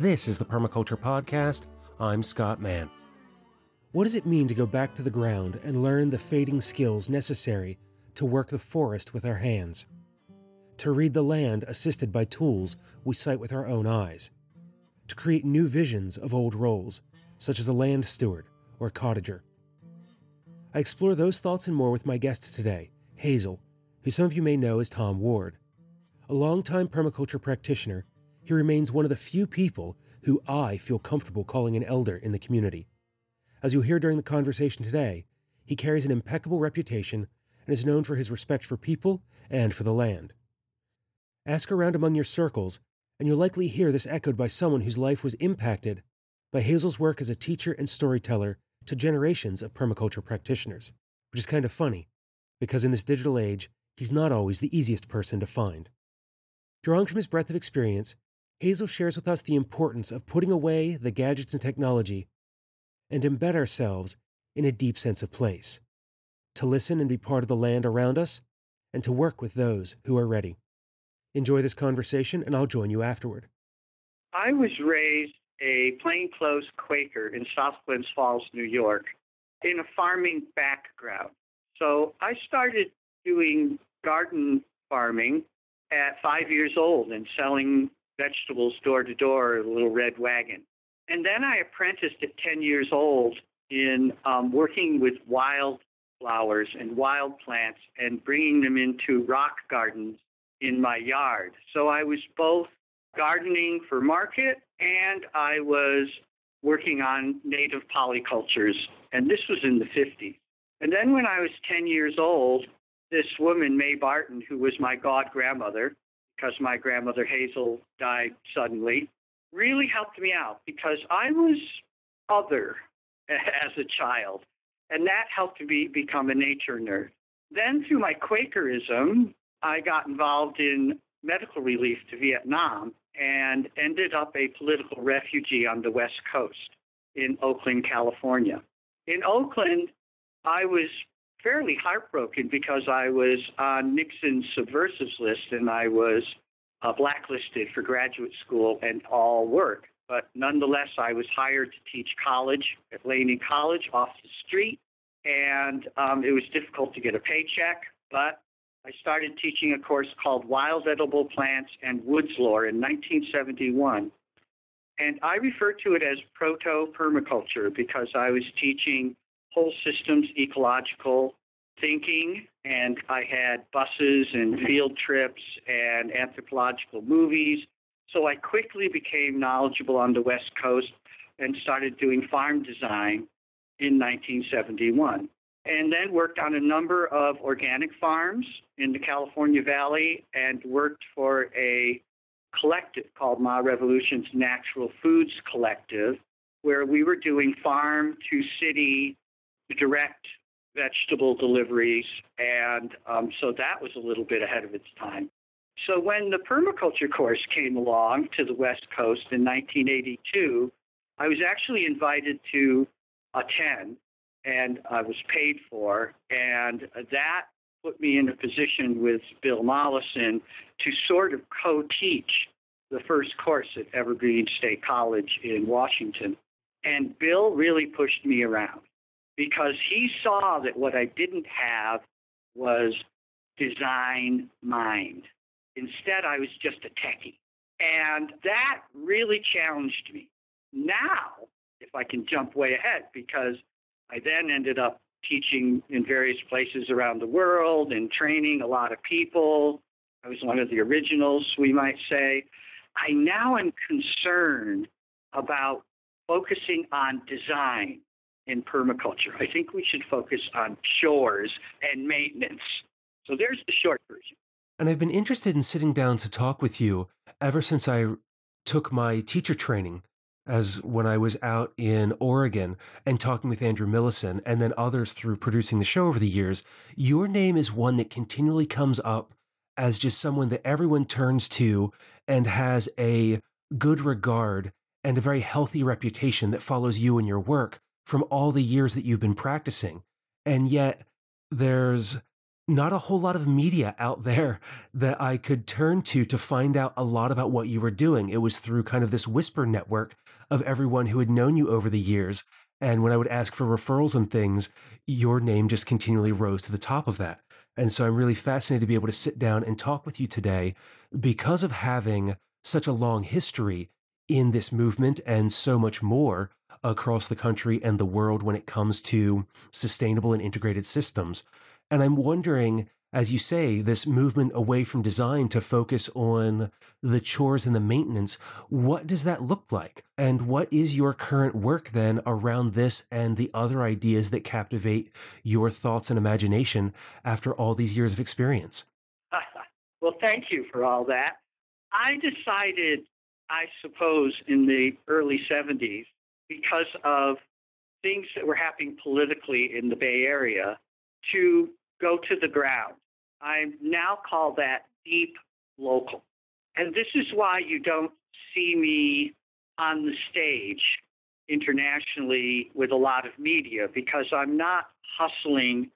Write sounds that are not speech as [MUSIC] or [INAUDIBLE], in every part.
This is the Permaculture Podcast. I'm Scott Mann. What does it mean to go back to the ground and learn the fading skills necessary to work the forest with our hands? To read the land assisted by tools we sight with our own eyes? To create new visions of old roles, such as a land steward or cottager? I explore those thoughts and more with my guest today, Hazel, who some of you may know as Tom Ward. A longtime permaculture practitioner, he remains one of the few people who I feel comfortable calling an elder in the community. As you'll hear during the conversation today, he carries an impeccable reputation and is known for his respect for people and for the land. Ask around among your circles, and you'll likely hear this echoed by someone whose life was impacted by Hazel's work as a teacher and storyteller to generations of permaculture practitioners, which is kind of funny, because in this digital age, he's not always the easiest person to find. Drawing from his breadth of experience, Hazel shares with us the importance of putting away the gadgets and technology and embed ourselves in a deep sense of place, to listen and be part of the land around us, and to work with those who are ready. Enjoy this conversation, and I'll join you afterward. I was raised a plainclothes Quaker in South Glens Falls, New York, in a farming background. So I started doing garden farming at five years old and selling vegetables door to door a little red wagon. And then I apprenticed at 10 years old in um, working with wild flowers and wild plants and bringing them into rock gardens in my yard. So I was both gardening for market and I was working on native polycultures. And this was in the 50s. And then when I was 10 years old, this woman, May Barton, who was my god grandmother, because my grandmother Hazel died suddenly, really helped me out because I was other [LAUGHS] as a child. And that helped me become a nature nerd. Then through my Quakerism, I got involved in medical relief to Vietnam and ended up a political refugee on the West Coast in Oakland, California. In Oakland, I was fairly heartbroken because I was on Nixon's subversives list and I was uh, blacklisted for graduate school and all work. But nonetheless, I was hired to teach college at Laney College off the street, and um, it was difficult to get a paycheck. But I started teaching a course called Wild Edible Plants and Woods Lore in 1971. And I refer to it as proto permaculture because I was teaching whole systems ecological thinking, and I had buses and field trips and anthropological movies. So I quickly became knowledgeable on the West Coast and started doing farm design in 1971. And then worked on a number of organic farms in the California Valley and worked for a collective called Ma Revolution's Natural Foods Collective, where we were doing farm to city direct vegetable deliveries. And um, so that was a little bit ahead of its time. So when the permaculture course came along to the West Coast in 1982, I was actually invited to attend and I was paid for. And that put me in a position with Bill Mollison to sort of co teach the first course at Evergreen State College in Washington. And Bill really pushed me around because he saw that what I didn't have was design mind. Instead, I was just a techie. And that really challenged me. Now, if I can jump way ahead, because I then ended up teaching in various places around the world and training a lot of people. I was one of the originals, we might say. I now am concerned about focusing on design in permaculture. I think we should focus on chores and maintenance. So there's the short version. And I've been interested in sitting down to talk with you ever since I took my teacher training as when I was out in Oregon and talking with Andrew Millison and then others through producing the show over the years, your name is one that continually comes up as just someone that everyone turns to and has a good regard and a very healthy reputation that follows you and your work from all the years that you've been practicing. And yet there's not a whole lot of media out there [LAUGHS] that I could turn to to find out a lot about what you were doing. It was through kind of this whisper network of everyone who had known you over the years. And when I would ask for referrals and things, your name just continually rose to the top of that. And so I'm really fascinated to be able to sit down and talk with you today because of having such a long history in this movement and so much more across the country and the world when it comes to sustainable and integrated systems. And I'm wondering, as you say, this movement away from design to focus on the chores and the maintenance, what does that look like? And what is your current work then around this and the other ideas that captivate your thoughts and imagination after all these years of experience? [LAUGHS] well, thank you for all that. I decided, I suppose, in the early 70s, because of things that were happening politically in the Bay Area, to go to the ground. I now call that deep local. And this is why you don't see me on the stage internationally with a lot of media, because I'm not hustling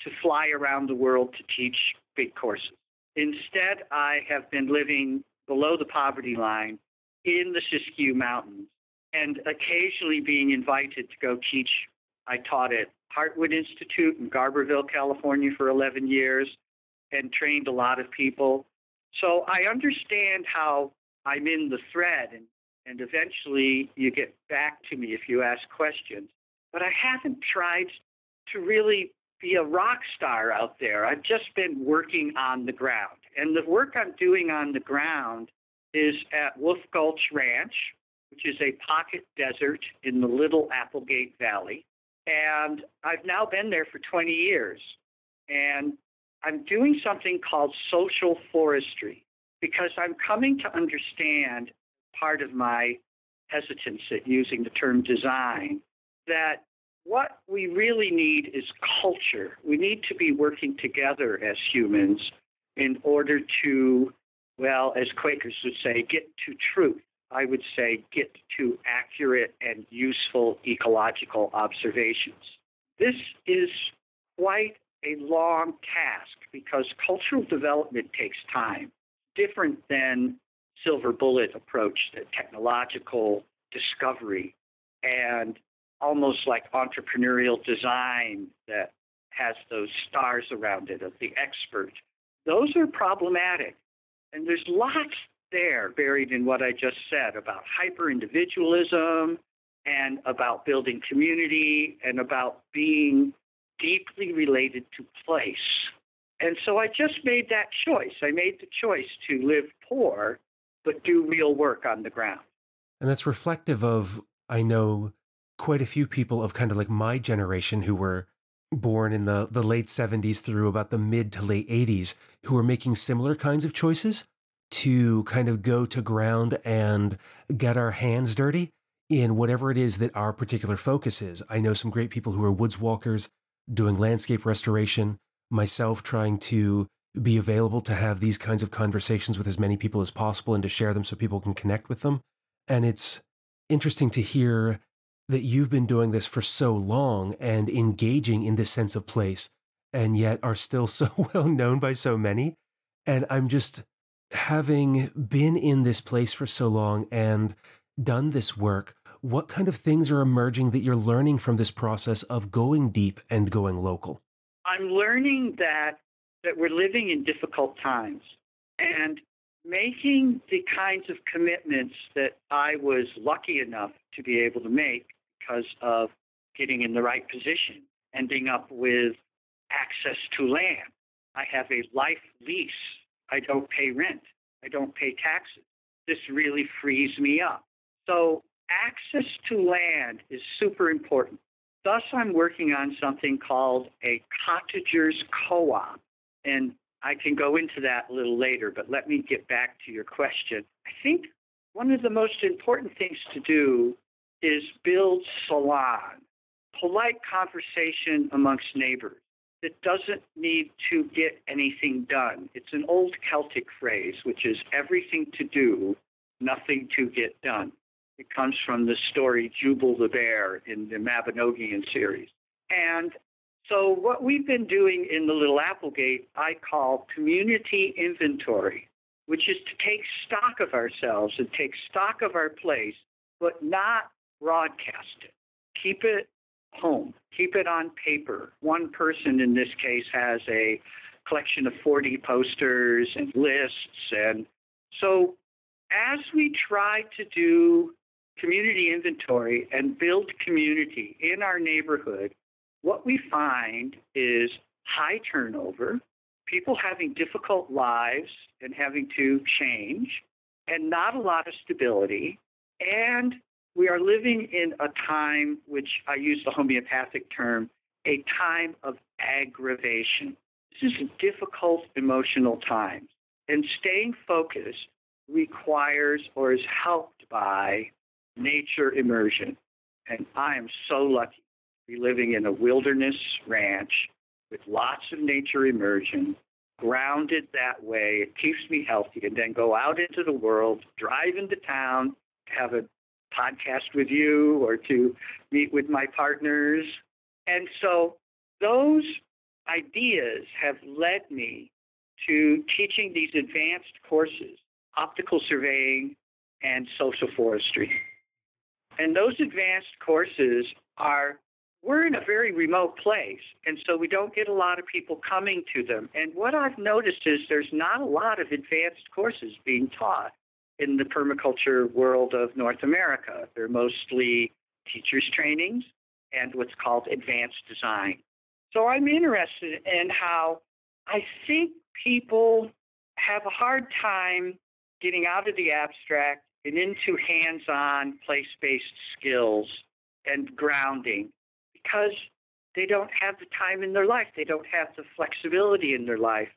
to fly around the world to teach big courses. Instead, I have been living below the poverty line in the Siskiyou Mountains and occasionally being invited to go teach. I taught at Heartwood Institute in Garberville, California for 11 years and trained a lot of people. So I understand how I'm in the thread and, and eventually you get back to me if you ask questions. But I haven't tried to really be a rock star out there. I've just been working on the ground. And the work I'm doing on the ground is at Wolf Gulch Ranch, which is a pocket desert in the Little Applegate Valley. And I've now been there for 20 years. And I'm doing something called social forestry because I'm coming to understand part of my hesitance at using the term design that what we really need is culture. We need to be working together as humans in order to, well, as Quakers would say, get to truth. I would say get to accurate and useful ecological observations. This is quite a long task because cultural development takes time, different than silver bullet approach, the technological discovery, and almost like entrepreneurial design that has those stars around it of the expert. Those are problematic. And there's lots there buried in what I just said about hyper individualism and about building community and about being deeply related to place. And so I just made that choice. I made the choice to live poor, but do real work on the ground. And that's reflective of, I know, quite a few people of kind of like my generation who were born in the, the late 70s through about the mid to late 80s who were making similar kinds of choices to kind of go to ground and get our hands dirty in whatever it is that our particular focus is. I know some great people who are woods walkers doing landscape restoration, myself trying to be available to have these kinds of conversations with as many people as possible and to share them so people can connect with them. And it's interesting to hear that you've been doing this for so long and engaging in this sense of place and yet are still [LAUGHS] so well known by so many. And I'm just having been in this place for so long and done this work, what kind of things are emerging that you're learning from this process of going deep and going local? I'm learning that that we're living in difficult times and making the kinds of commitments that I was lucky enough to be able to make because of getting in the right position, ending up with access to land. I have a life lease I don't pay rent. I don't pay taxes. This really frees me up. So, access to land is super important. Thus, I'm working on something called a cottagers co op. And I can go into that a little later, but let me get back to your question. I think one of the most important things to do is build salon, polite conversation amongst neighbors that doesn't need to get anything done. It's an old Celtic phrase, which is everything to do, nothing to get done. It comes from the story Jubal the Bear in the Mabinogion series. And So, what we've been doing in the Little Applegate, I call community inventory, which is to take stock of ourselves and take stock of our place, but not broadcast it. Keep it home, keep it on paper. One person in this case has a collection of 40 posters and lists. And so, as we try to do community inventory and build community in our neighborhood, what we find is high turnover, people having difficult lives and having to change, and not a lot of stability. And we are living in a time, which I use the homeopathic term, a time of aggravation. This is a difficult emotional time. And staying focused requires or is helped by nature immersion. And I am so lucky to be living in a wilderness ranch with lots of nature immersion, grounded that way. It keeps me healthy. And then go out into the world, drive into town, have a podcast with you or to meet with my partners. And so those ideas have led me to teaching these advanced courses optical surveying and social forestry. And those advanced courses are, we're in a very remote place, and so we don't get a lot of people coming to them. And what I've noticed is there's not a lot of advanced courses being taught in the permaculture world of North America. They're mostly teachers' trainings and what's called advanced design. So I'm interested in how I think people have a hard time getting out of the abstract and into hands on place based skills and grounding because they don't have the time in their life. They don't have the flexibility in their life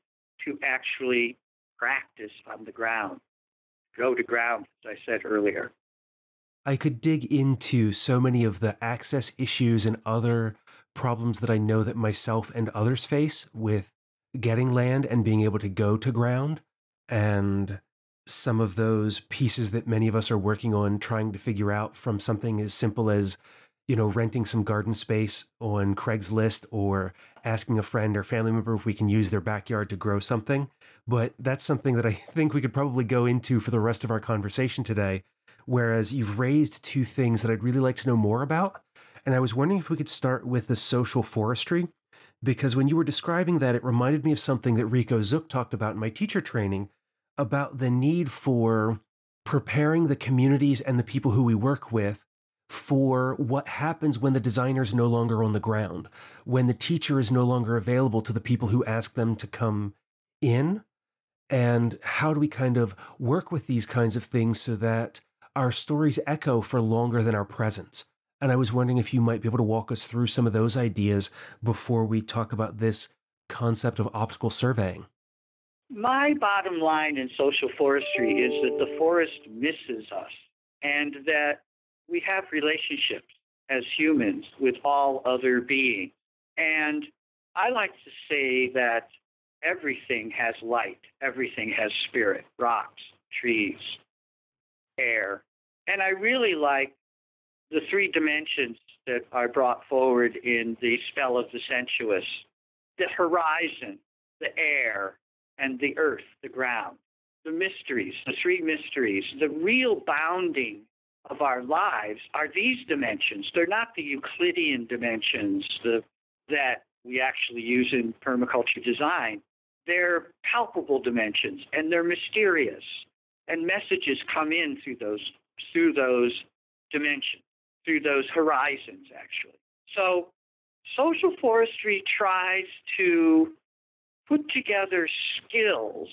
to actually practice on the ground, go to ground, as I said earlier. I could dig into so many of the access issues and other problems that I know that myself and others face with getting land and being able to go to ground and some of those pieces that many of us are working on trying to figure out from something as simple as you know renting some garden space on Craigslist or asking a friend or family member if we can use their backyard to grow something but that's something that I [LAUGHS] think we could probably go into for the rest of our conversation today whereas you've raised two things that I'd really like to know more about and I was wondering if we could start with the social forestry because when you were describing that it reminded me of something that Rico Zook talked about in my teacher training about the need for preparing the communities and the people who we work with for what happens when the designer is no longer on the ground, when the teacher is no longer available to the people who ask them to come in, and how do we kind of work with these kinds of things so that our stories echo for longer than our presence. And I was wondering if you might be able to walk us through some of those ideas before we talk about this concept of optical surveying. My bottom line in social forestry is that the forest misses us and that we have relationships as humans with all other beings. And I like to say that everything has light, everything has spirit, rocks, trees, air. And I really like the three dimensions that are brought forward in the spell of the sensuous the horizon, the air, and the earth, the ground, the mysteries, the three mysteries, the real bounding of our lives are these dimensions. They're not the Euclidean dimensions the, that we actually use in permaculture design. They're palpable dimensions and they're mysterious. And messages come in through those through those dimensions, through those horizons actually. So social forestry tries to put together skills,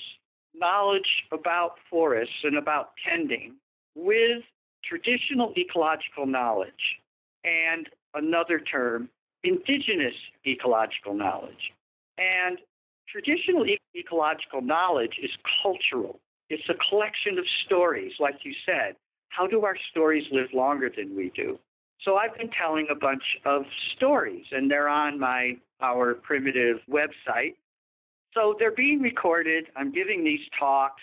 knowledge about forests and about tending with traditional ecological knowledge and another term, indigenous ecological knowledge. And traditional ecological knowledge is cultural. It's a collection of stories, like you said. How do our stories live longer than we do? So I've been telling a bunch of stories, and they're on my our primitive website, so they're being recorded. I'm giving these talks.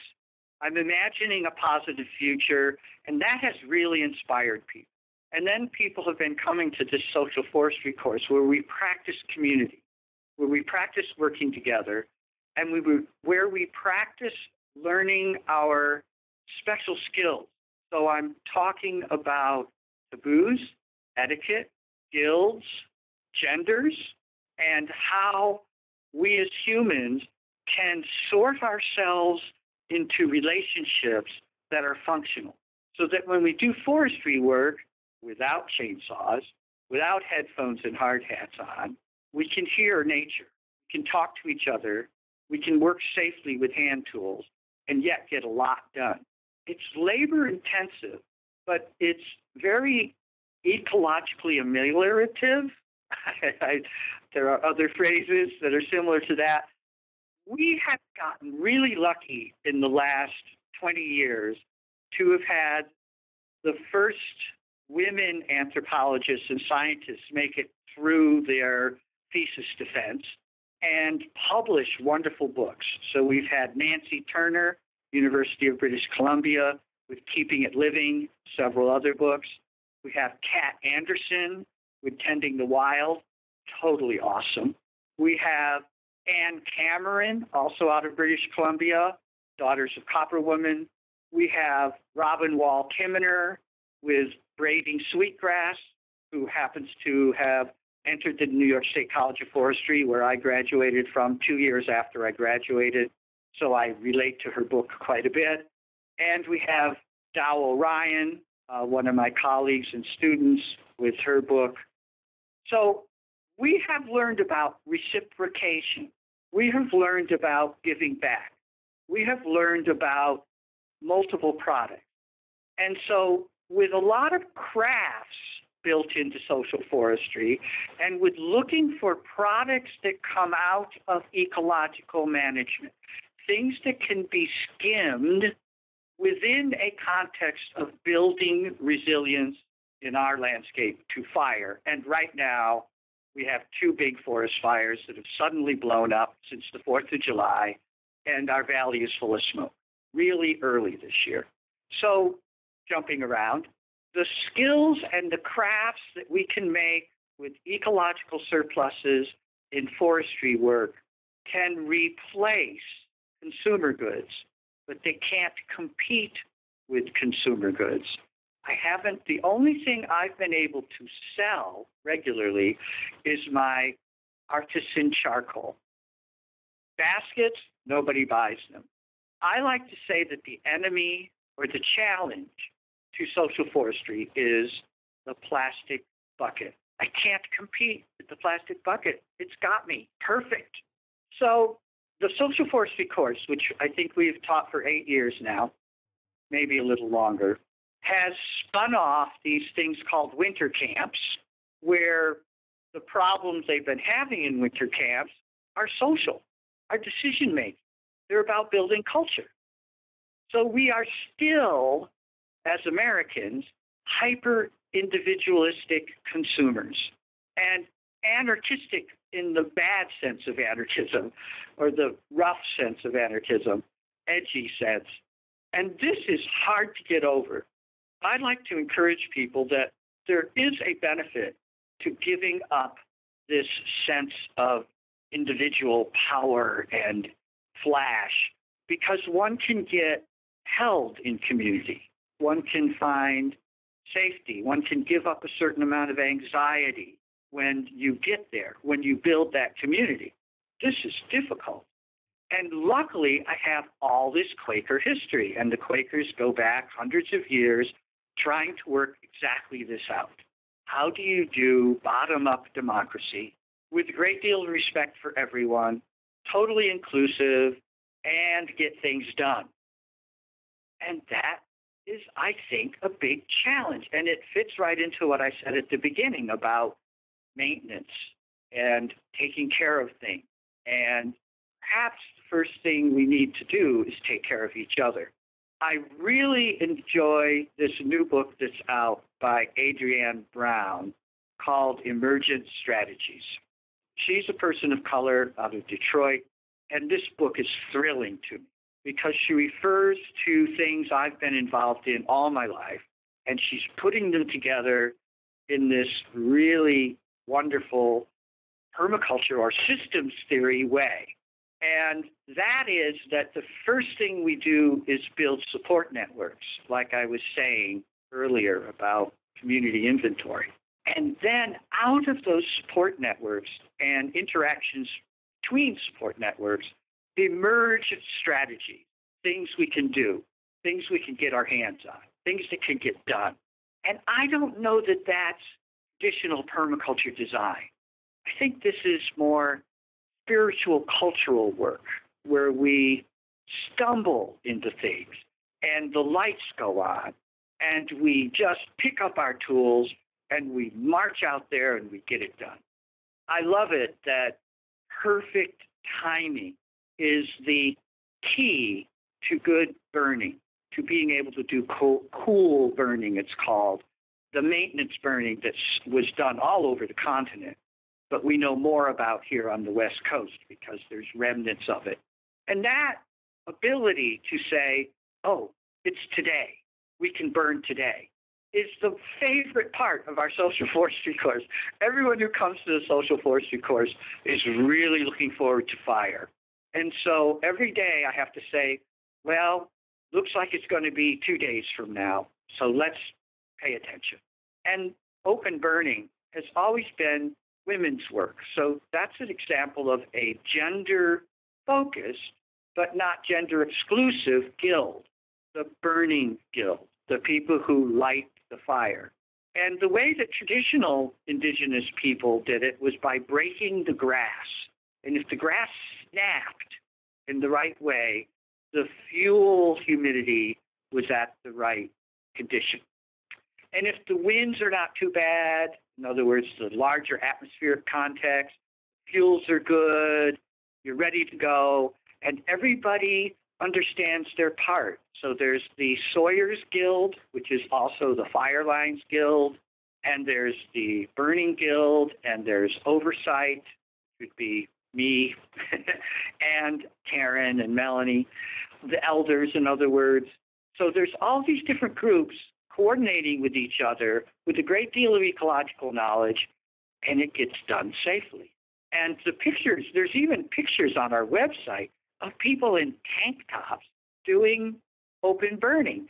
I'm imagining a positive future, and that has really inspired people. And then people have been coming to this social forestry course where we practice community. Where we practice working together and we were, where we practice learning our special skills. So I'm talking about taboos, etiquette, guilds, genders, and how we as humans can sort ourselves into relationships that are functional. So that when we do forestry work without chainsaws, without headphones and hard hats on, we can hear nature, we can talk to each other, we can work safely with hand tools, and yet get a lot done. It's labor intensive, but it's very ecologically ameliorative. [LAUGHS] there are other phrases that are similar to that. We have gotten really lucky in the last 20 years to have had the first women anthropologists and scientists make it through their thesis defense and publish wonderful books. So we've had Nancy Turner, University of British Columbia, with Keeping It Living, several other books. We have Kat Anderson with Tending the Wild, totally awesome. We have Anne Cameron, also out of British Columbia, Daughters of Copper Woman. We have Robin Wall Kimmerer with Braiding Sweetgrass, who happens to have entered the New York State College of Forestry, where I graduated from two years after I graduated. So I relate to her book quite a bit. And we have Tao Orion, uh, one of my colleagues and students, with her book. So we have learned about reciprocation. We have learned about giving back. We have learned about multiple products. And so, with a lot of crafts built into social forestry, and with looking for products that come out of ecological management, things that can be skimmed within a context of building resilience in our landscape to fire. And right now, we have two big forest fires that have suddenly blown up since the 4th of July, and our valley is full of smoke really early this year. So, jumping around, the skills and the crafts that we can make with ecological surpluses in forestry work can replace consumer goods, but they can't compete with consumer goods. I haven't, the only thing I've been able to sell regularly is my artisan charcoal. Baskets, nobody buys them. I like to say that the enemy or the challenge to social forestry is the plastic bucket. I can't compete with the plastic bucket. It's got me perfect. So, the social forestry course, which I think we've taught for eight years now, maybe a little longer, has spun off these things called winter camps, where the problems they've been having in winter camps are social, are decision making. They're about building culture. So we are still, as Americans, hyper individualistic consumers and anarchistic in the bad sense of anarchism or the rough sense of anarchism, edgy sense. And this is hard to get over. I'd like to encourage people that there is a benefit to giving up this sense of individual power and flash because one can get held in community. One can find safety. One can give up a certain amount of anxiety when you get there, when you build that community. This is difficult. And luckily, I have all this Quaker history, and the Quakers go back hundreds of years trying to work exactly this out. How do you do bottom up democracy with a great deal of respect for everyone, totally inclusive, and get things done. And that is, I think, a big challenge. And it fits right into what I said at the beginning about maintenance and taking care of things. And perhaps the first thing we need to do is take care of each other. I really enjoy this new book that's out by Adrienne Brown called Emergent Strategies. She's a person of color out of Detroit, and this book is thrilling to me because she refers to things I've been involved in all my life, and she's putting them together in this really wonderful permaculture or systems theory way. And that is that the first thing we do is build support networks, like I was saying earlier about community inventory. And then out of those support networks and interactions between support networks emerge strategy, things we can do, things we can get our hands on, things that can get done. And I don't know that that's traditional permaculture design. I think this is more spiritual cultural work where we stumble into things and the lights go on and we just pick up our tools and we march out there and we get it done. I love it that perfect timing is the key to good burning, to being able to do cool, burning, it's called, the maintenance burning that was done all over the continent but we know more about here on the West Coast because there's remnants of it. And that ability to say, oh, it's today, we can burn today, is the favorite part of our social [LAUGHS] forestry course. Everyone who comes to the social forestry course is really looking forward to fire. And so every day I have to say, well, looks like it's going to be two days from now, so let's pay attention. And open burning has always been women's work. So that's an example of a gender focused, but not gender exclusive guild, the burning guild, the people who light the fire. And the way that traditional indigenous people did it was by breaking the grass. And if the grass snapped in the right way, the fuel humidity was at the right condition. And if the winds are not too bad, in other words, the larger atmospheric context, fuels are good, you're ready to go, and everybody understands their part. So there's the Sawyers Guild, which is also the Firelines Guild, and there's the Burning Guild, and there's Oversight, which would be me [LAUGHS] and Karen and Melanie, the elders, in other words. So there's all these different groups coordinating with each other with a great deal of ecological knowledge, and it gets done safely. And the pictures, there's even pictures on our website of people in tank tops doing open burning.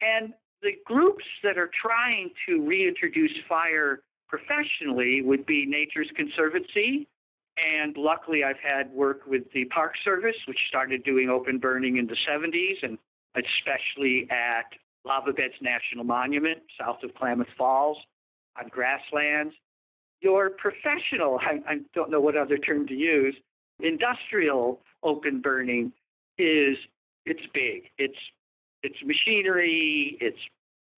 And the groups that are trying to reintroduce fire professionally would be Nature's Conservancy. And luckily, I've had work with the Park Service, which started doing open burning in the 70s, and especially at Lava Beds National Monument, south of Klamath Falls, on grasslands. Your professional, I, I don't know what other term to use, industrial open burning is it's big. It's it's machinery, it's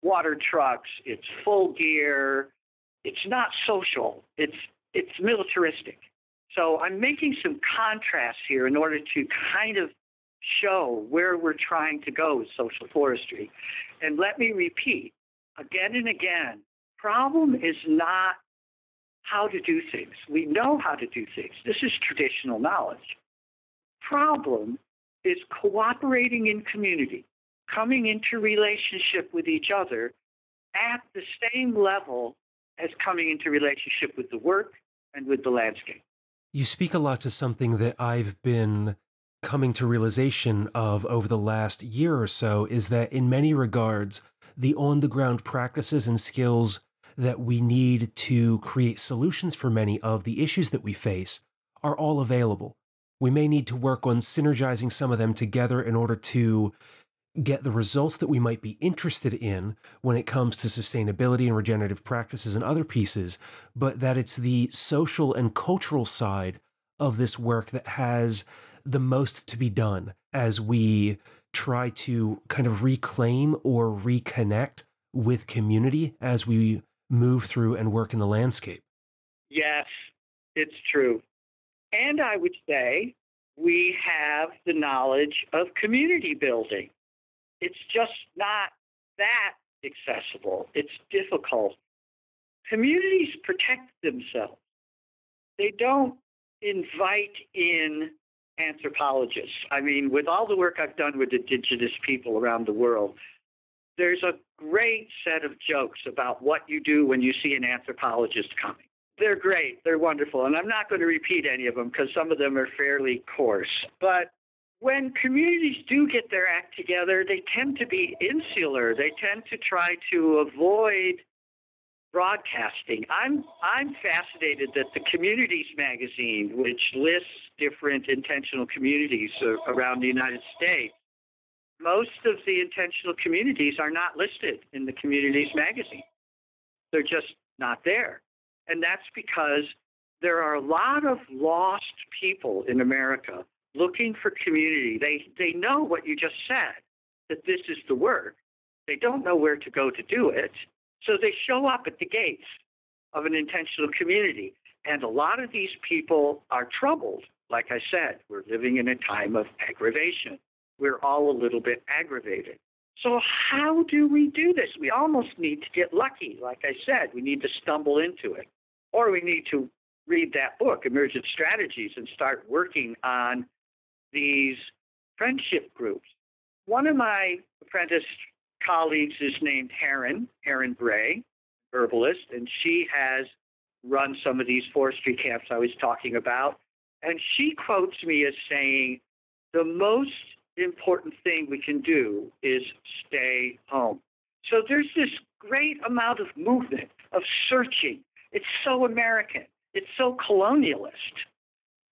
water trucks, it's full gear. It's not social. It's it's militaristic. So I'm making some contrasts here in order to kind of show where we're trying to go with social forestry. And let me repeat again and again problem is not how to do things. We know how to do things. This is traditional knowledge. Problem is cooperating in community, coming into relationship with each other at the same level as coming into relationship with the work and with the landscape. You speak a lot to something that I've been coming to realization of over the last year or so is that in many regards, the on the ground practices and skills that we need to create solutions for many of the issues that we face are all available. We may need to work on synergizing some of them together in order to get the results that we might be interested in when it comes to sustainability and regenerative practices and other pieces, but that it's the social and cultural side of this work that has the most to be done as we try to kind of reclaim or reconnect with community as we move through and work in the landscape. Yes, it's true. And I would say we have the knowledge of community building. It's just not that accessible, it's difficult. Communities protect themselves, they don't invite in anthropologists. I mean, with all the work I've done with indigenous people around the world, there's a great set of jokes about what you do when you see an anthropologist coming. They're great. They're wonderful. And I'm not going to repeat any of them because some of them are fairly coarse. But when communities do get their act together, they tend to be insular. They tend to try to avoid broadcasting. I'm I'm fascinated that the Communities magazine, which lists different intentional communities around the United States, most of the intentional communities are not listed in the Communities magazine. They're just not there. And that's because there are a lot of lost people in America looking for community. They, they know what you just said, that this is the work. They don't know where to go to do it. So they show up at the gates of an intentional community. And a lot of these people are troubled. Like I said, we're living in a time of aggravation. We're all a little bit aggravated. So, how do we do this? We almost need to get lucky. Like I said, we need to stumble into it. Or we need to read that book, Emergent Strategies, and start working on these friendship groups. One of my apprentice colleagues is named Heron, Heron Bray, herbalist, and she has run some of these forestry camps I was talking about. And she quotes me as saying, the most important thing we can do is stay home. So there's this great amount of movement, of searching. It's so American. It's so colonialist.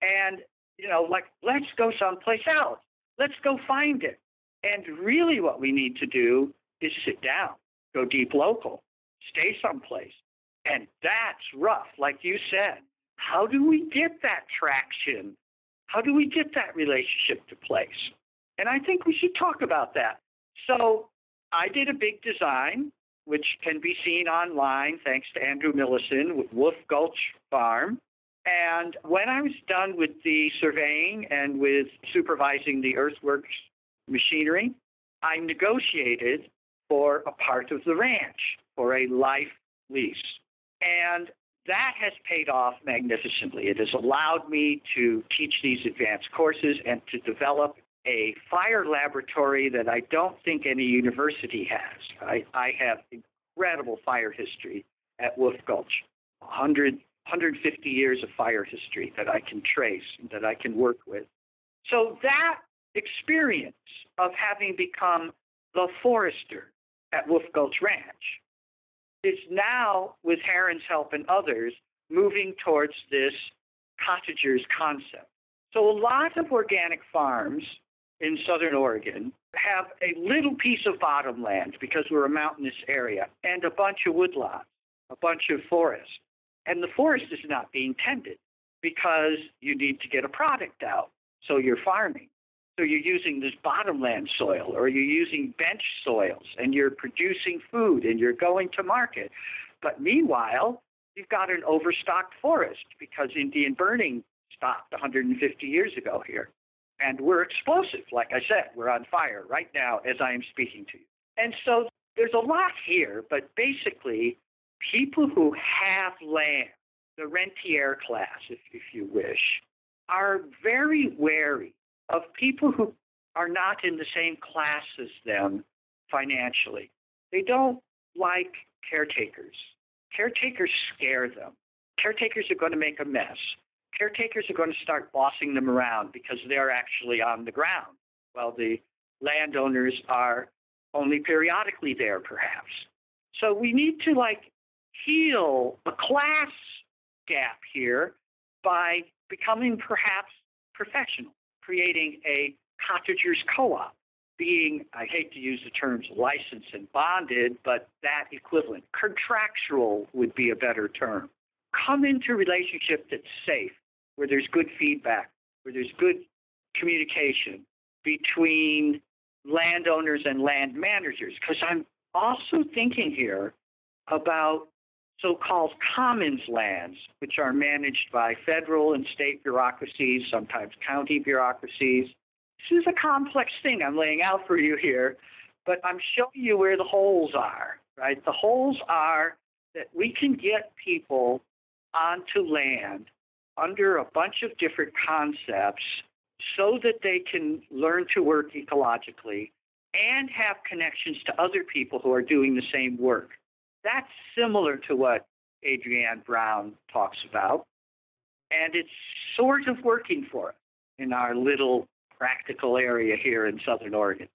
And, you know, like, let's go someplace else. Let's go find it. And really, what we need to do is sit down, go deep local, stay someplace. And that's rough, like you said. How do we get that traction? How do we get that relationship to place? And I think we should talk about that. So I did a big design, which can be seen online thanks to Andrew Millison with Wolf Gulch Farm. And when I was done with the surveying and with supervising the earthworks machinery, I negotiated for a part of the ranch for a life lease. And that has paid off magnificently. It has allowed me to teach these advanced courses and to develop a fire laboratory that I don't think any university has. I, I have incredible fire history at Wolf Gulch, 100, 150 years of fire history that I can trace, that I can work with. So that experience of having become the forester at Wolf Gulch Ranch is now, with Heron's help and others, moving towards this cottagers concept. So a lot of organic farms in southern Oregon have a little piece of bottomland because we're a mountainous area and a bunch of woodlots, a bunch of forest. And the forest is not being tended because you need to get a product out. So you're farming. So you're using this bottomland soil or you're using bench soils and you're producing food and you're going to market. But meanwhile, you've got an overstocked forest because Indian burning stopped 150 years ago here. And we're explosive. Like I said, we're on fire right now as I am speaking to you. And so there's a lot here, but basically, people who have land, the rentier class, if, if you wish, are very wary of people who are not in the same class as them financially. They don't like caretakers. Caretakers scare them. Caretakers are going to make a mess caretakers are going to start bossing them around because they're actually on the ground, while the landowners are only periodically there, perhaps. So we need to like heal a class gap here by becoming perhaps professional, creating a cottagers co-op, being, I hate to use the terms licensed and bonded, but that equivalent. Contractual would be a better term. Come into a relationship that's safe, where there's good feedback, where there's good communication between landowners and land managers. Because I'm also thinking here about so called commons lands, which are managed by federal and state bureaucracies, sometimes county bureaucracies. This is a complex thing I'm laying out for you here, but I'm showing you where the holes are, right? The holes are that we can get people onto land under a bunch of different concepts so that they can learn to work ecologically and have connections to other people who are doing the same work. That's similar to what Adrienne Brown talks about. And it's sort of working for us in our little practical area here in Southern Oregon.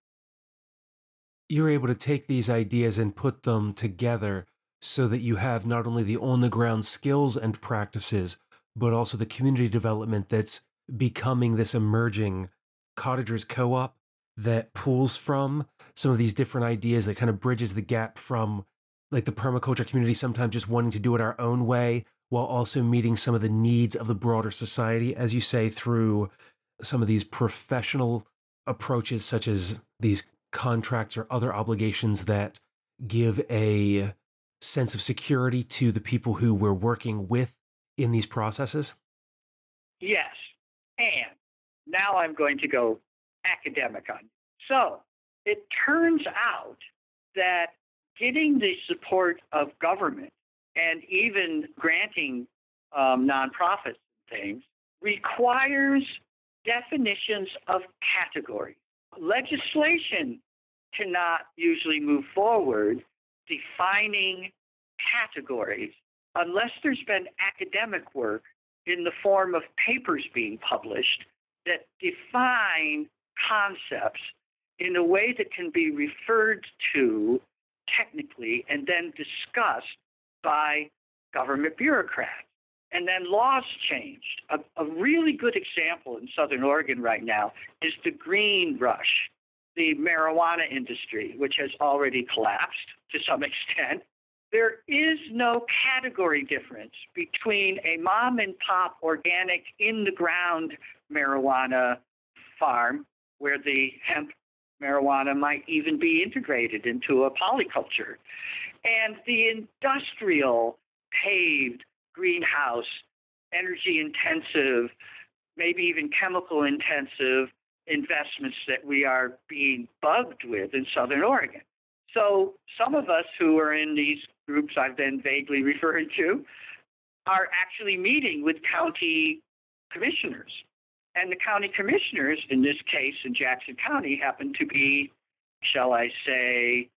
You're able to take these ideas and put them together so that you have not only the on the ground skills and practices, but also the community development that's becoming this emerging cottagers co op that pulls from some of these different ideas that kind of bridges the gap from like the permaculture community sometimes just wanting to do it our own way while also meeting some of the needs of the broader society, as you say, through some of these professional approaches, such as these contracts or other obligations that give a sense of security to the people who we're working with in these processes? Yes. And now I'm going to go academic on you. So it turns out that getting the support of government and even granting um, nonprofits things requires definitions of category. Legislation cannot usually move forward defining categories unless there's been academic work in the form of papers being published that define concepts in a way that can be referred to technically and then discussed by government bureaucrats. And then laws changed. A, a, really good example in Southern Oregon right now is the green rush, the marijuana industry, which has already collapsed to some [LAUGHS] extent. There is no category difference between a mom and pop organic in the ground marijuana farm where the hemp marijuana might even be integrated into a polyculture. And the industrial paved greenhouse, energy intensive, maybe even chemical intensive investments that we are being bugged with in Southern Oregon. So some of us who are in these groups I've been vaguely [LAUGHS] referring to are actually meeting with county commissioners and the county commissioners, in this case in Jackson County, happen to be, shall I say,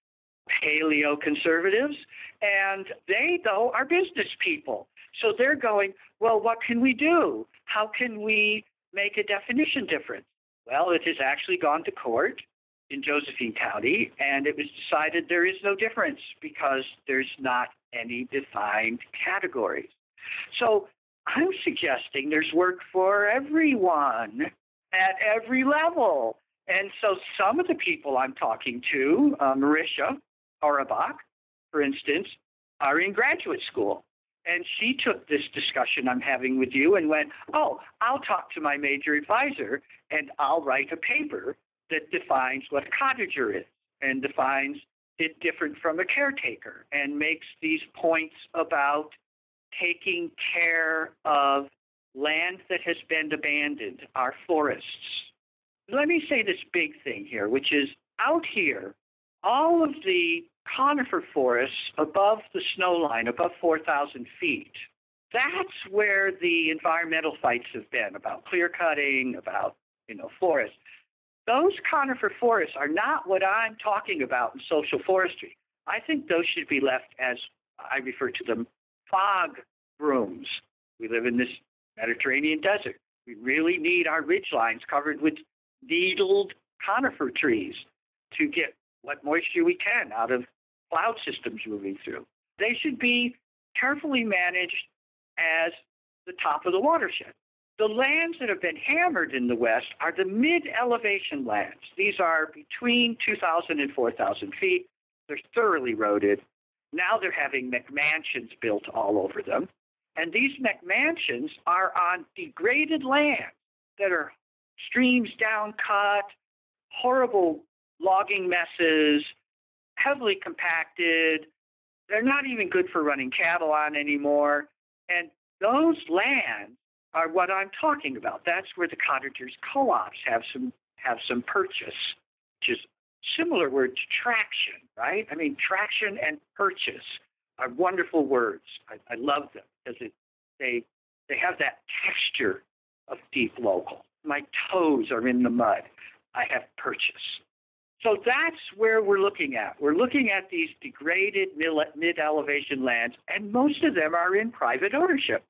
paleo conservatives. And they, though, are business people. So they're going, well, what can we do? How can we make a definition difference? Well, it has actually gone to court in Josephine County, and it was decided there is no difference because there's not any defined categories. So I'm suggesting there's work for everyone at every level. And so some of the people I'm talking to, uh, Marisha Auerbach, for instance, are in graduate school. And she took this discussion I'm having with you and went, Oh, I'll talk to my major advisor and I'll write a paper that defines what a cottager is and defines it different from a caretaker and makes these points about taking care of land that has been abandoned, our forests. Let me say this big thing here, which is out here, all of the conifer forests above the snow line, above 4,000 feet, that's where the environmental fights have been about clear cutting, about you know forests. Those conifer forests are not what I'm talking about in social forestry. I think those should be left as I refer to them fog brooms. We live in this Mediterranean desert. We really need our ridge lines covered with needled conifer trees to get what moisture we can out of cloud systems moving through. They should be carefully managed as the top of the watershed. The lands that have been hammered in the West are the mid elevation lands. These are between 2,000 and 4,000 feet. They're thoroughly eroded. Now they're having McMansions built all over them. And these McMansions are on degraded land that are streams down cut, horrible logging messes, heavily compacted. They're not even good for running cattle on anymore. And those lands are what I'm talking about. That's where the cottagers co-ops have some have some purchase, which is similar word to traction, right? I mean, traction and purchase are wonderful words. I, I love them because it, they they have that texture of deep local. My toes are in the mud. I have purchase. So that's where we're looking at. We're looking at these degraded mid elevation lands, and most of them are in private ownership.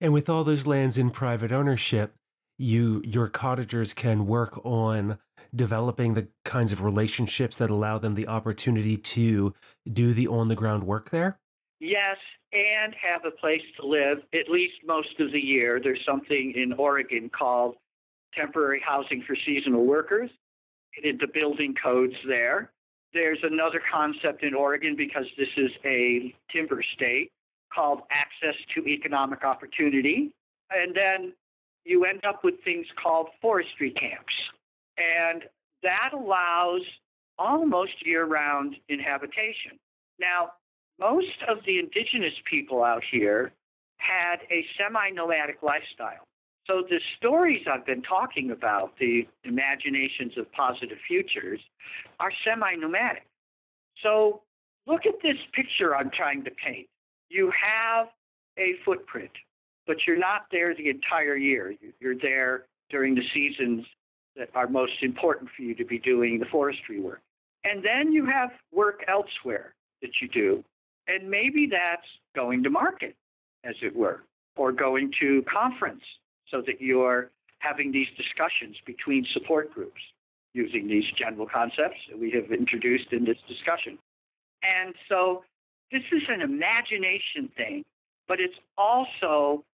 And with all those lands in private ownership, you your cottagers can work on developing the kinds of relationships that allow them the opportunity to do the on the ground work there? Yes, and have a place to live at least most of the year. There's something in Oregon called temporary housing for seasonal workers the building codes there. There's another concept in Oregon because this is a timber state called access to economic opportunity. And then you end up with things called forestry camps. And that allows almost year round inhabitation. Now, most of the indigenous people out here had a semi nomadic lifestyle. So the stories I've been talking about, the imaginations of positive futures, are semi-nomadic. So look at this picture I'm trying to paint. You have a footprint, but you're not there the entire year. You're there during the seasons that are most important for you to be doing the forestry work. And then you have work elsewhere that you do. And maybe that's going to market, as it were, or going to conference so that you're having these discussions between support groups using these general concepts that we have introduced in this discussion. And so this is an imagination thing, but it's also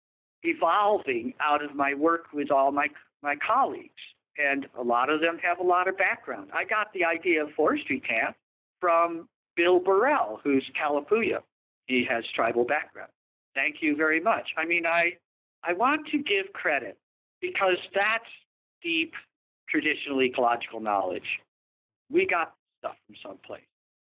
evolving out of my work with all my, my colleagues. And a lot of them have a lot of background. I got the idea of forestry camp from Bill Burrell, who's Kalapuya. He has tribal background. Thank you very much. I mean, I I want to give credit because that's deep traditional ecological knowledge. We got stuff from someplace.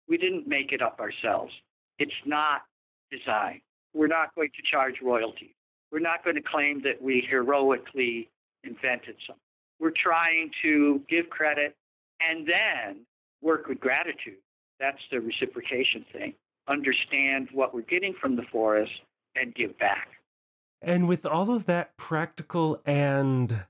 We didn't make it up ourselves. It's not design. We're not going to charge royalties. We're not going to claim that we heroically invented something. We're trying to give credit and then work with gratitude. That's the reciprocation thing. Understand what we're getting from the forest and give back. And with all of that practical and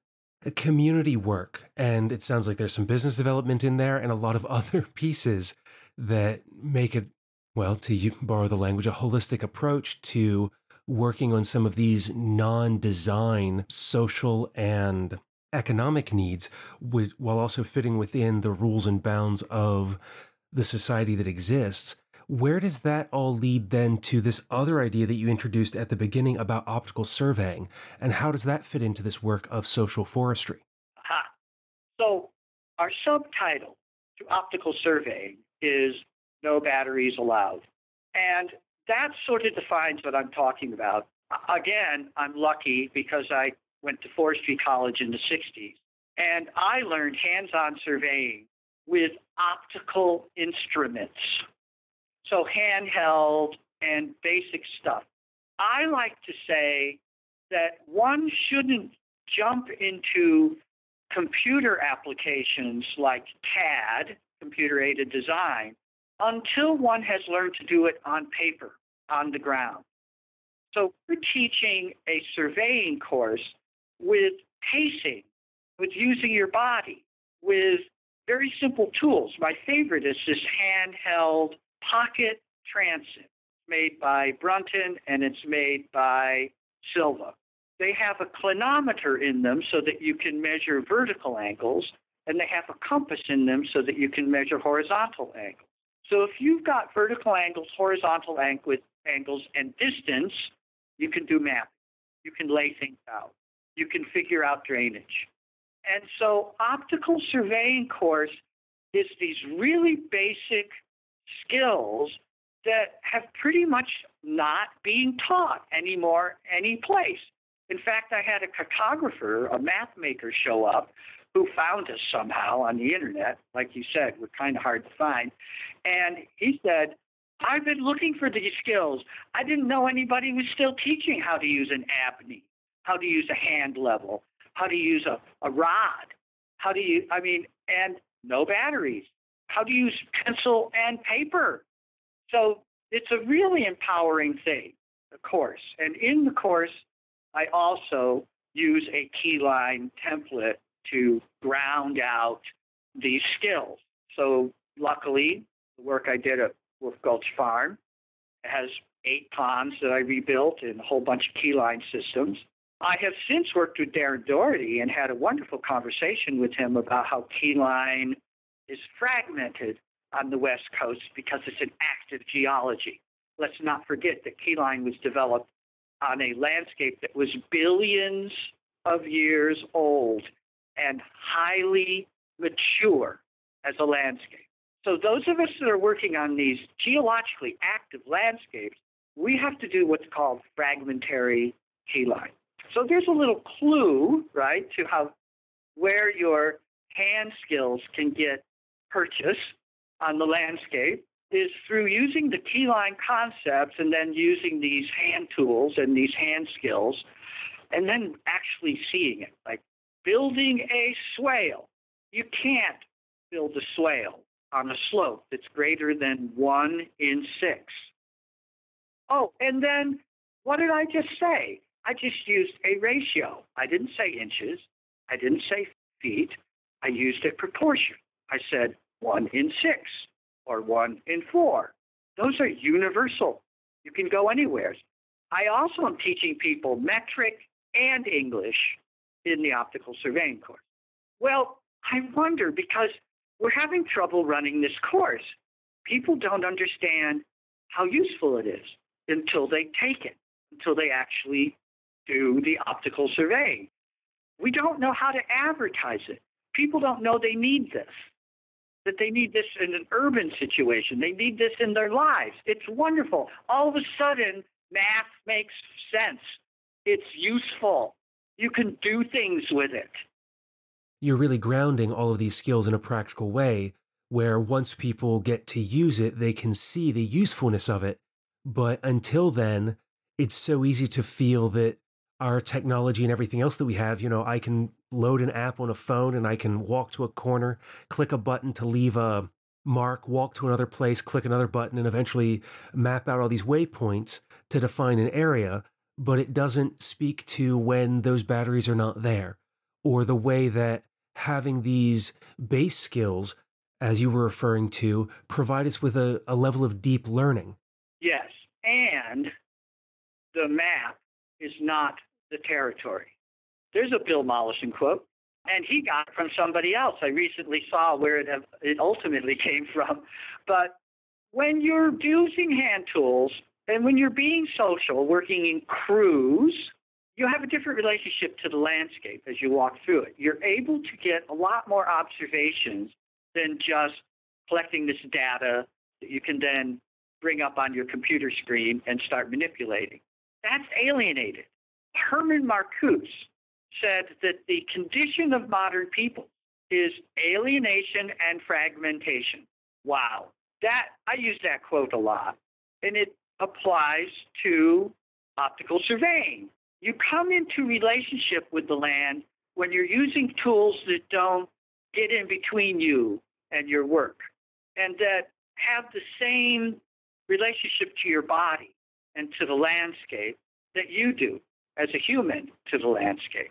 community work, and it sounds like there's some business development in there and a lot of [LAUGHS] other pieces that make it, well, to borrow the language, a holistic approach to working on some of these non design social and economic needs while also fitting within the rules and bounds of the society that exists where does that all lead then to this other idea that you introduced at the beginning about optical surveying? And how does that fit into this work of social forestry? Aha. So, our subtitle to optical surveying is No Batteries Allowed. And that sort of defines what I'm talking about. Again, I'm lucky because I went to forestry college in the 60s. And I learned hands on surveying with optical instruments so handheld and basic stuff. I like to say that one shouldn't jump into computer applications like CAD, computer aided design, until one has learned to do it on paper, on the ground. So we're teaching a surveying course with pacing, with using your body, with very simple tools. My favorite is this handheld Pocket Transit, made by Brunton and it's made by Silva. They have a clinometer in them so that you can measure vertical angles, and they have a compass in them so that you can measure horizontal angles. So if you've got vertical angles, horizontal angles, and distance, you can do math. You can lay things out. You can figure out drainage. And so optical surveying course is these really basic skills that have pretty much not being taught anymore any place. In fact, I had a cartographer, a map maker, show up who found us somehow on the internet. Like you said, we're kind of hard to find. And he said, I've been looking for these skills. I didn't know anybody was still teaching how to use an Abney, how to use a hand level, how to use a, a rod, how do you, I mean, and no batteries how to use pencil and paper. So it's a really empowering thing, the course. And in the course, I also use a keyline template to ground out these skills. So luckily, the work I did at Wolf Gulch Farm has eight ponds that I rebuilt and a whole bunch of keyline systems. I have since worked with Darren Doherty and had a wonderful conversation with him about how keyline is fragmented on the West Coast because it's an active geology. Let's not forget that keyline was developed on a landscape that was billions of years old and highly mature as a landscape. So, those of us that are working on these geologically active landscapes, we have to do what's called fragmentary keyline. So, there's a little clue, right, to how where your hand skills can get purchased on the landscape is through using the keyline concepts and then using these hand tools and these hand skills and then actually seeing it. Like building a swale. You can't build a swale on a slope that's greater than one in six. Oh, and then what did I just say? I just used a ratio. I didn't say inches. I didn't say feet. I used a proportion. I said one in six or one in four. Those are universal. You can go anywhere. I also am teaching people metric and English in the optical surveying course. Well, I wonder because we're having trouble running this course. People don't understand how useful it is until they take it, until they actually do the optical surveying. We don't know how to advertise it. People don't know they need this that they need this in an urban situation. They need this in their lives. It's wonderful. All of a sudden, math makes sense. It's useful. You can do things with it. You're really grounding all of these skills in a practical way where once people get to use it, they can see the usefulness of it. But until then, it's so easy to feel that our technology and everything else that we have, you know, I can load an app on a phone and I can walk to a corner, click a button to leave a mark, walk to another place, click another button, and eventually map out all these waypoints to define an area. But it doesn't speak to when those batteries are not there or the way that having these base skills, as you were referring to, provide us with a, a level of deep learning. Yes. And the map is not the territory. There's a Bill Mollison quote, and he got it from somebody else. I recently saw where it, it ultimately [LAUGHS] came from. But when you're using hand tools and when you're being social, working in crews, you have a different relationship to the landscape as you walk through it. You're able to get a lot more observations than just collecting this data that you can then bring up on your computer screen and start manipulating. That's alienated. Herman Marcuse said that the condition of modern people is alienation and fragmentation. Wow. That I use that quote a lot. And it applies to optical surveying. You come into relationship with the land when you're using tools that don't get in between you and your work and that have the same relationship to your body and to the landscape that you do as a human to the landscape.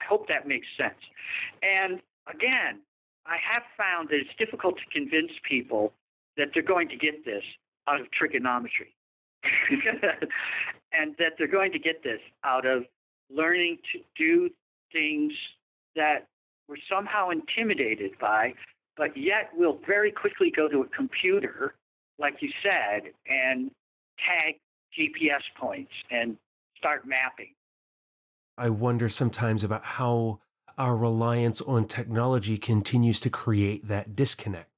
I hope that makes sense. And again, I have found that it's difficult to convince people that they're going to get this out of trigonometry [LAUGHS] and that they're going to get this out of learning to do things that we're somehow intimidated by, but yet we'll very quickly go to a computer, like you said, and tag GPS points and start mapping. I wonder sometimes about how our reliance on technology continues to create that disconnect.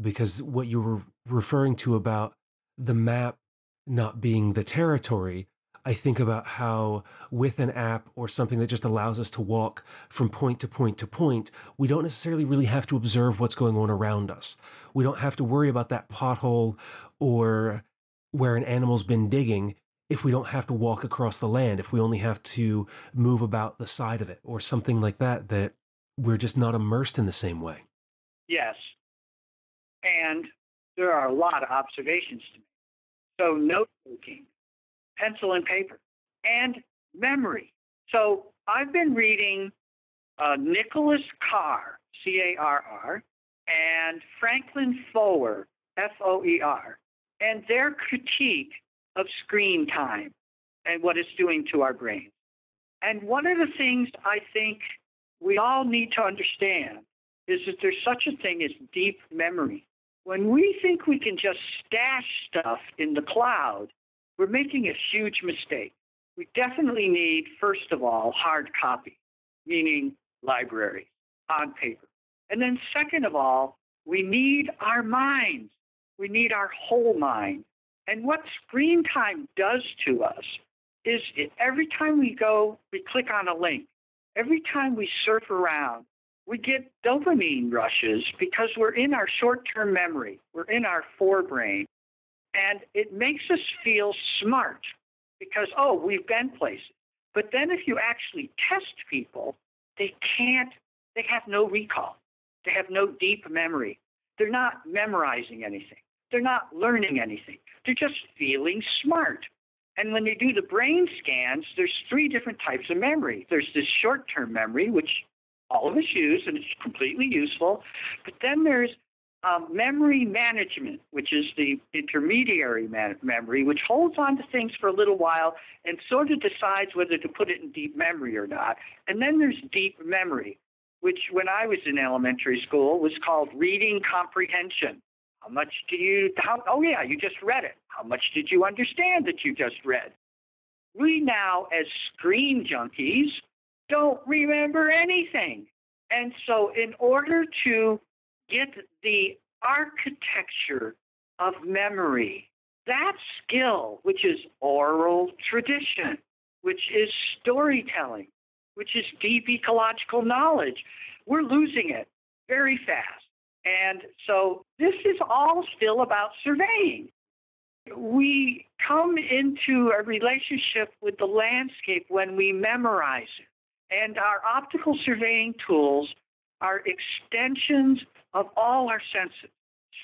Because what you were referring to about the map not being the territory, I think about how with an app or something that just allows us to walk from point to point to point, we don't necessarily really have to observe what's going on around us. We don't have to worry about that pothole or where an animal's been digging if we don't have to walk across the land, if we only have to move about the side of it or something like that, that we're just not immersed in the same way. Yes. And there are a lot of observations to make. So, note taking, pencil and paper, and memory. So, I've been reading uh, Nicholas Carr, C A R R, and Franklin Foer, F O E R, and their critique of screen time and what it's doing to our brains. And one of the things I think we all need to understand is that there's such a thing as deep memory. When we think we can just stash stuff in the cloud, we're making a huge mistake. We definitely need, first of all, hard copy, meaning library on paper. And then, second of all, we need our minds. We need our whole mind. And what screen time does to us is every time we go, we click on a link. Every time we surf around, we get dopamine rushes because we're in our short term memory, we're in our forebrain, and it makes us feel smart because, oh, we've been places. But then if you actually test people, they can't, they have no recall, they have no deep memory. They're not memorizing anything, they're not learning anything, they're just feeling smart. And when they do the brain scans, there's three different types of memory. There's this short term memory, which all of us use, and it's completely useful. But then there's um, memory management, which is the intermediary man- memory, which holds on to things for a little while and sort of decides whether to put it in deep memory or not. And then there's deep memory, which when I was in elementary school was called reading comprehension. How much do you, how, oh yeah, you just read it. How much did you understand that you just read? We now, as screen junkies, don't remember anything. And so, in order to get the architecture of memory, that skill, which is oral tradition, which is storytelling, which is deep ecological knowledge, we're losing it very fast. And so, this is all still about surveying. We come into a relationship with the landscape when we memorize it. And our optical surveying tools are extensions of all our senses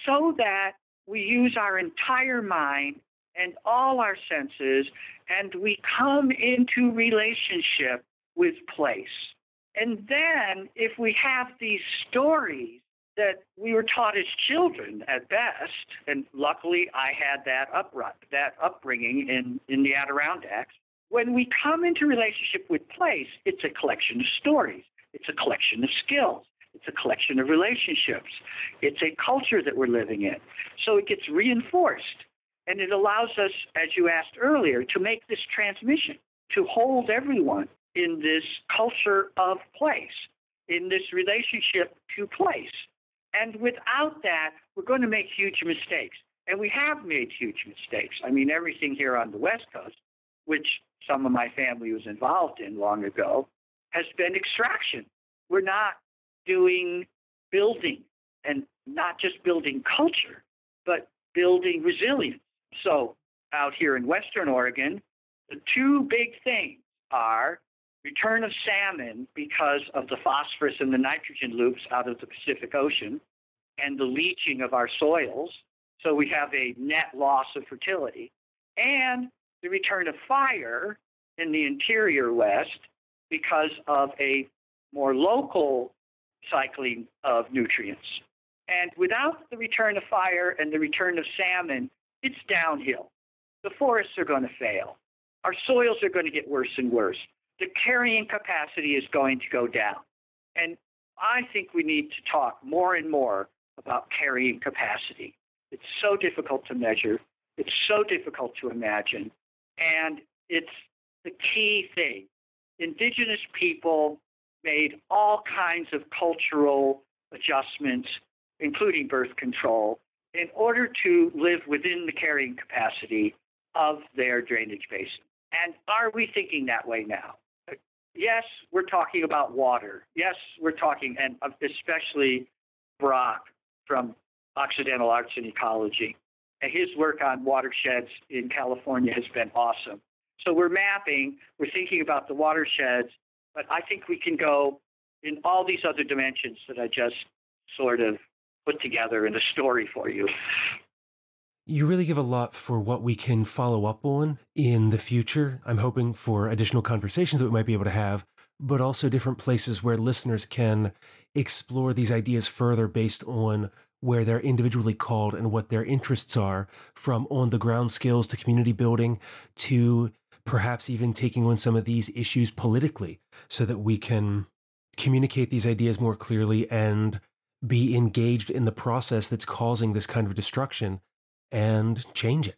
so that we use our entire mind and all our senses and we come into relationship with place. And then if we have these stories that we were taught as children at best, and luckily I had that that upbringing in, in the Adirondacks, when we come into relationship with place, it's a collection of stories, it's a collection of skills, it's a collection of relationships, it's a culture that we're living in. So it gets reinforced. And it allows us, as you asked earlier, to make this transmission, to hold everyone in this culture of place, in this relationship to place. And without that, we're going to make huge mistakes. And we have made huge mistakes. I mean, everything here on the West Coast, which some of my family was involved in long ago, has been extraction. We're not doing building and not just building culture, but building resilience. So, out here in Western Oregon, the two big things are return of salmon because of the phosphorus and the nitrogen loops out of the Pacific Ocean and the leaching of our soils. So, we have a net loss of fertility. And the return of fire in the interior West because of a more local cycling of nutrients. And without the return of fire and the return of salmon, it's downhill. The forests are going to fail. Our soils are going to get worse and worse. The carrying capacity is going to go down. And I think we need to talk more and more about carrying capacity. It's so difficult to measure, it's so difficult to imagine. And it's the key thing. Indigenous people made all kinds of cultural adjustments, including birth control, in order to live within the carrying capacity of their drainage basin. And are we thinking that way now? Yes, we're talking about water. Yes, we're talking, and especially Brock from Occidental Arts and Ecology and his work on watersheds in California has been awesome. So we're mapping, we're thinking about the watersheds, but I think we can go in all these other dimensions that I just sort of put together in a story for you. You really give a lot for what we can follow up on in the future. I'm hoping for additional conversations that we might be able to have but also different places where listeners can explore these ideas further based on where they're individually called and what their interests are, from on the ground skills to community building to perhaps even taking on some of these issues politically so that we can communicate these ideas more clearly and be engaged in the process that's causing this kind of destruction and change it.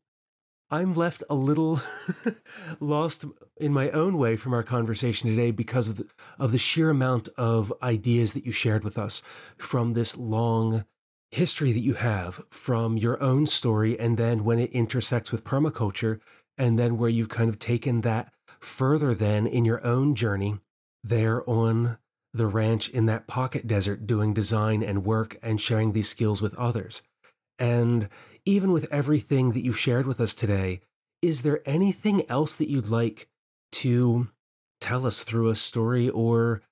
I'm left a little [LAUGHS] lost in my own way from our conversation today because of the, of the sheer amount of ideas that you shared with us from this long history that you have from your own story and then when it intersects with permaculture and then where you've kind of taken that further then in your own journey there on the ranch in that pocket desert doing design and work and sharing these skills with others. And even with everything that you've shared with us today, is there anything else that you'd like to tell us through a story or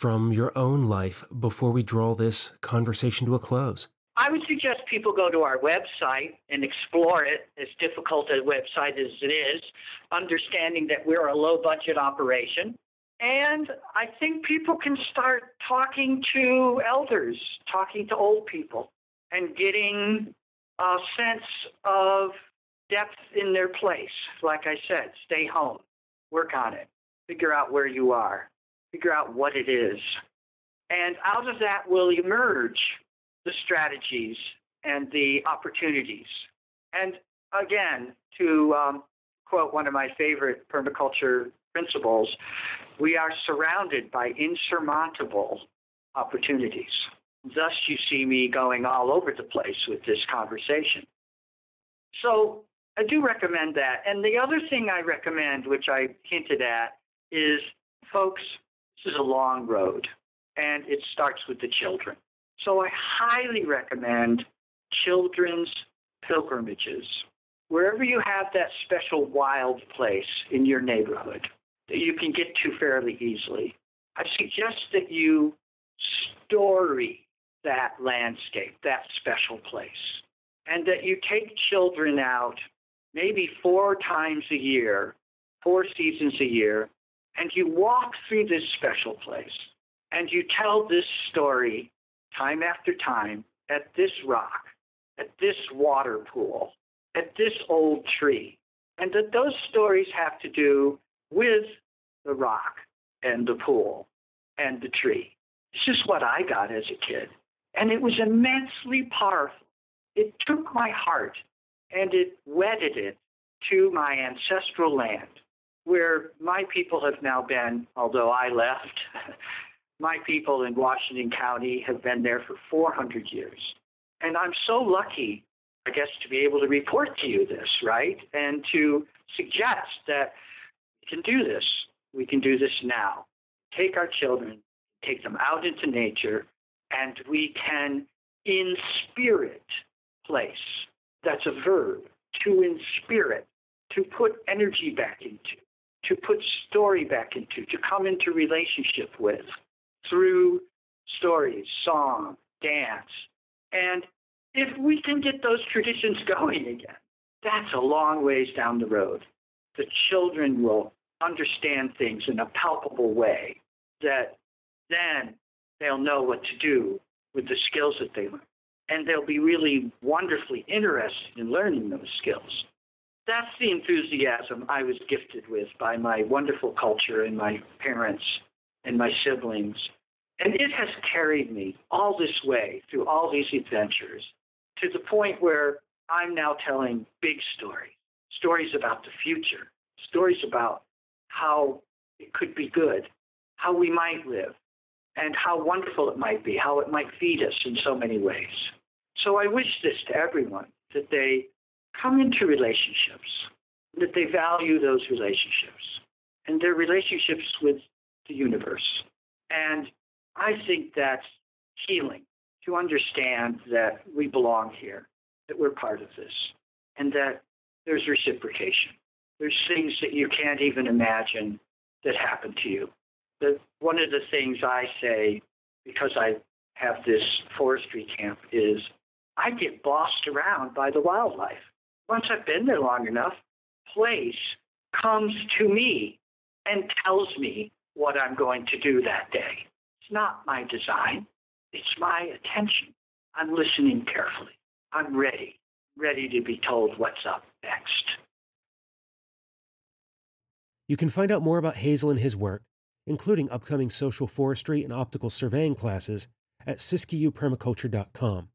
from your own life before we draw this conversation to a close? I would suggest people go to our website and explore it, as difficult a website as it is, understanding that we're a low budget operation. And I think people can start talking to elders, talking to old people, and getting a sense of depth in their place. Like I said, stay home, work on it, figure out where you are, figure out what it is. And out of that will emerge the strategies and the opportunities. And again, to um, quote one of my favorite permaculture principles, we are surrounded by insurmountable opportunities. Thus, you see me going all over the place with this conversation. So, I do recommend that. And the other thing I recommend, which I hinted at, is folks, this is a long road, and it starts with the children. So I highly recommend children's pilgrimages. Wherever you have that special wild place in your neighborhood that you can get to fairly easily, I suggest that you story that landscape, that special place, and that you take children out maybe four times a year, four seasons a year, and you walk through this special place and you tell this story time after time at this rock, at this water pool, at this old tree. And that those stories have to do with the rock and the pool and the tree. It's just what I got as a kid. And it was immensely powerful. It took my heart and it wedded it to my ancestral land, where my people have now been, although I left [LAUGHS] my people in Washington County have been there for 400 years. And I'm so lucky, I guess, to be able to report to you this, right? And to suggest that we can do this. We can do this now. Take our children, take them out into nature, and we can in spirit place. That's a verb. To in spirit, to put energy back into, to put story back into, to come into relationship with through stories, song, dance. And if we can get those traditions [LAUGHS] going again, that's a long ways down the road. The children will understand things in a palpable way that then they'll know what to do with the skills that they learn. And they'll be really wonderfully interested in learning those skills. That's the enthusiasm I was gifted with by my wonderful culture and my parents and my siblings. And it has carried me all this way through all these adventures to the point where I'm now telling big stories, stories about the future, stories about how it could be good, how we might live, and how wonderful it might be, how it might feed us in so many ways. So I wish this to everyone that they come into relationships, that they value those relationships and their relationships with the universe. And I think that's healing to understand that we belong here, that we're part of this, and that there's reciprocation. There's things that you can't even imagine that happen to you. The, one of the things I say, because I have this forestry camp, is I get bossed around by the wildlife. Once I've been there long enough, place comes to me and tells me what I'm going to do that day. It's not my design, it's my attention. I'm listening carefully. I'm ready, ready to be told what's up next. You can find out more about Hazel and his work, including upcoming social forestry and optical surveying classes, at siskiyoupermaculture.com.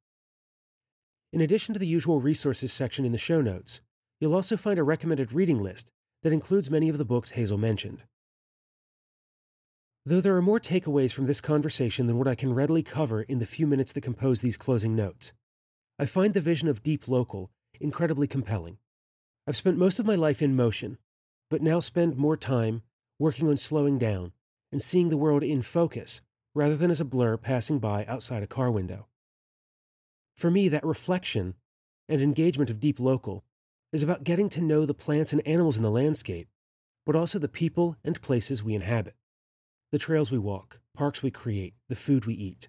In addition to the usual resources section in the show notes, you'll also find a recommended reading list that includes many of the books Hazel mentioned. Though there are more takeaways from this conversation than what I can readily cover in the few minutes that compose these closing notes, I find the vision of Deep Local incredibly compelling. I've spent most of my life in motion, but now spend more time working on slowing down and seeing the world in focus rather than as a blur passing by outside a car window. For me, that reflection and engagement of Deep Local is about getting to know the plants and animals in the landscape, but also the people and places we inhabit, the trails we walk, parks we create, the food we eat.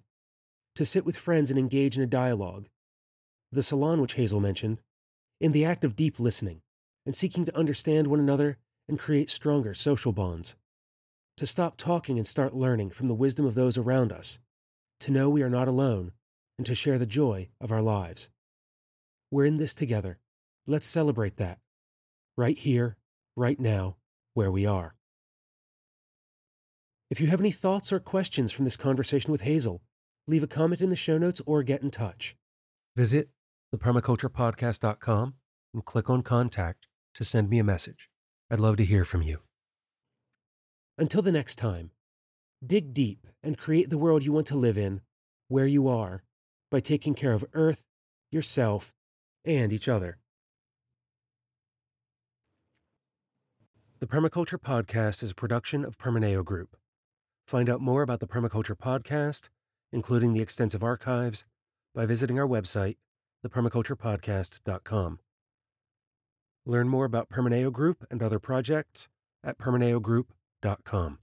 To sit with friends and engage in a dialogue, the salon which Hazel mentioned, in the act of deep listening and seeking to understand one another and create stronger social bonds. To stop talking and start learning from the wisdom of those around us. To know we are not alone and to share the joy of our lives. We're in this together. Let's celebrate that. Right here, right now, where we are. If you have any thoughts or questions from this conversation with Hazel, leave a comment in the show notes or get in touch. Visit thepermaculturepodcast.com and click on Contact to send me a message. I'd love to hear from you. Until the next time, dig deep and create the world you want to live in, where you are, by taking care of Earth, yourself, and each other. The Permaculture Podcast is a production of Permaneo Group. Find out more about the Permaculture Podcast, including the extensive archives, by visiting our website, thepermaculturepodcast.com. Learn more about Permaneo Group and other projects at permaneogroup.com dot com.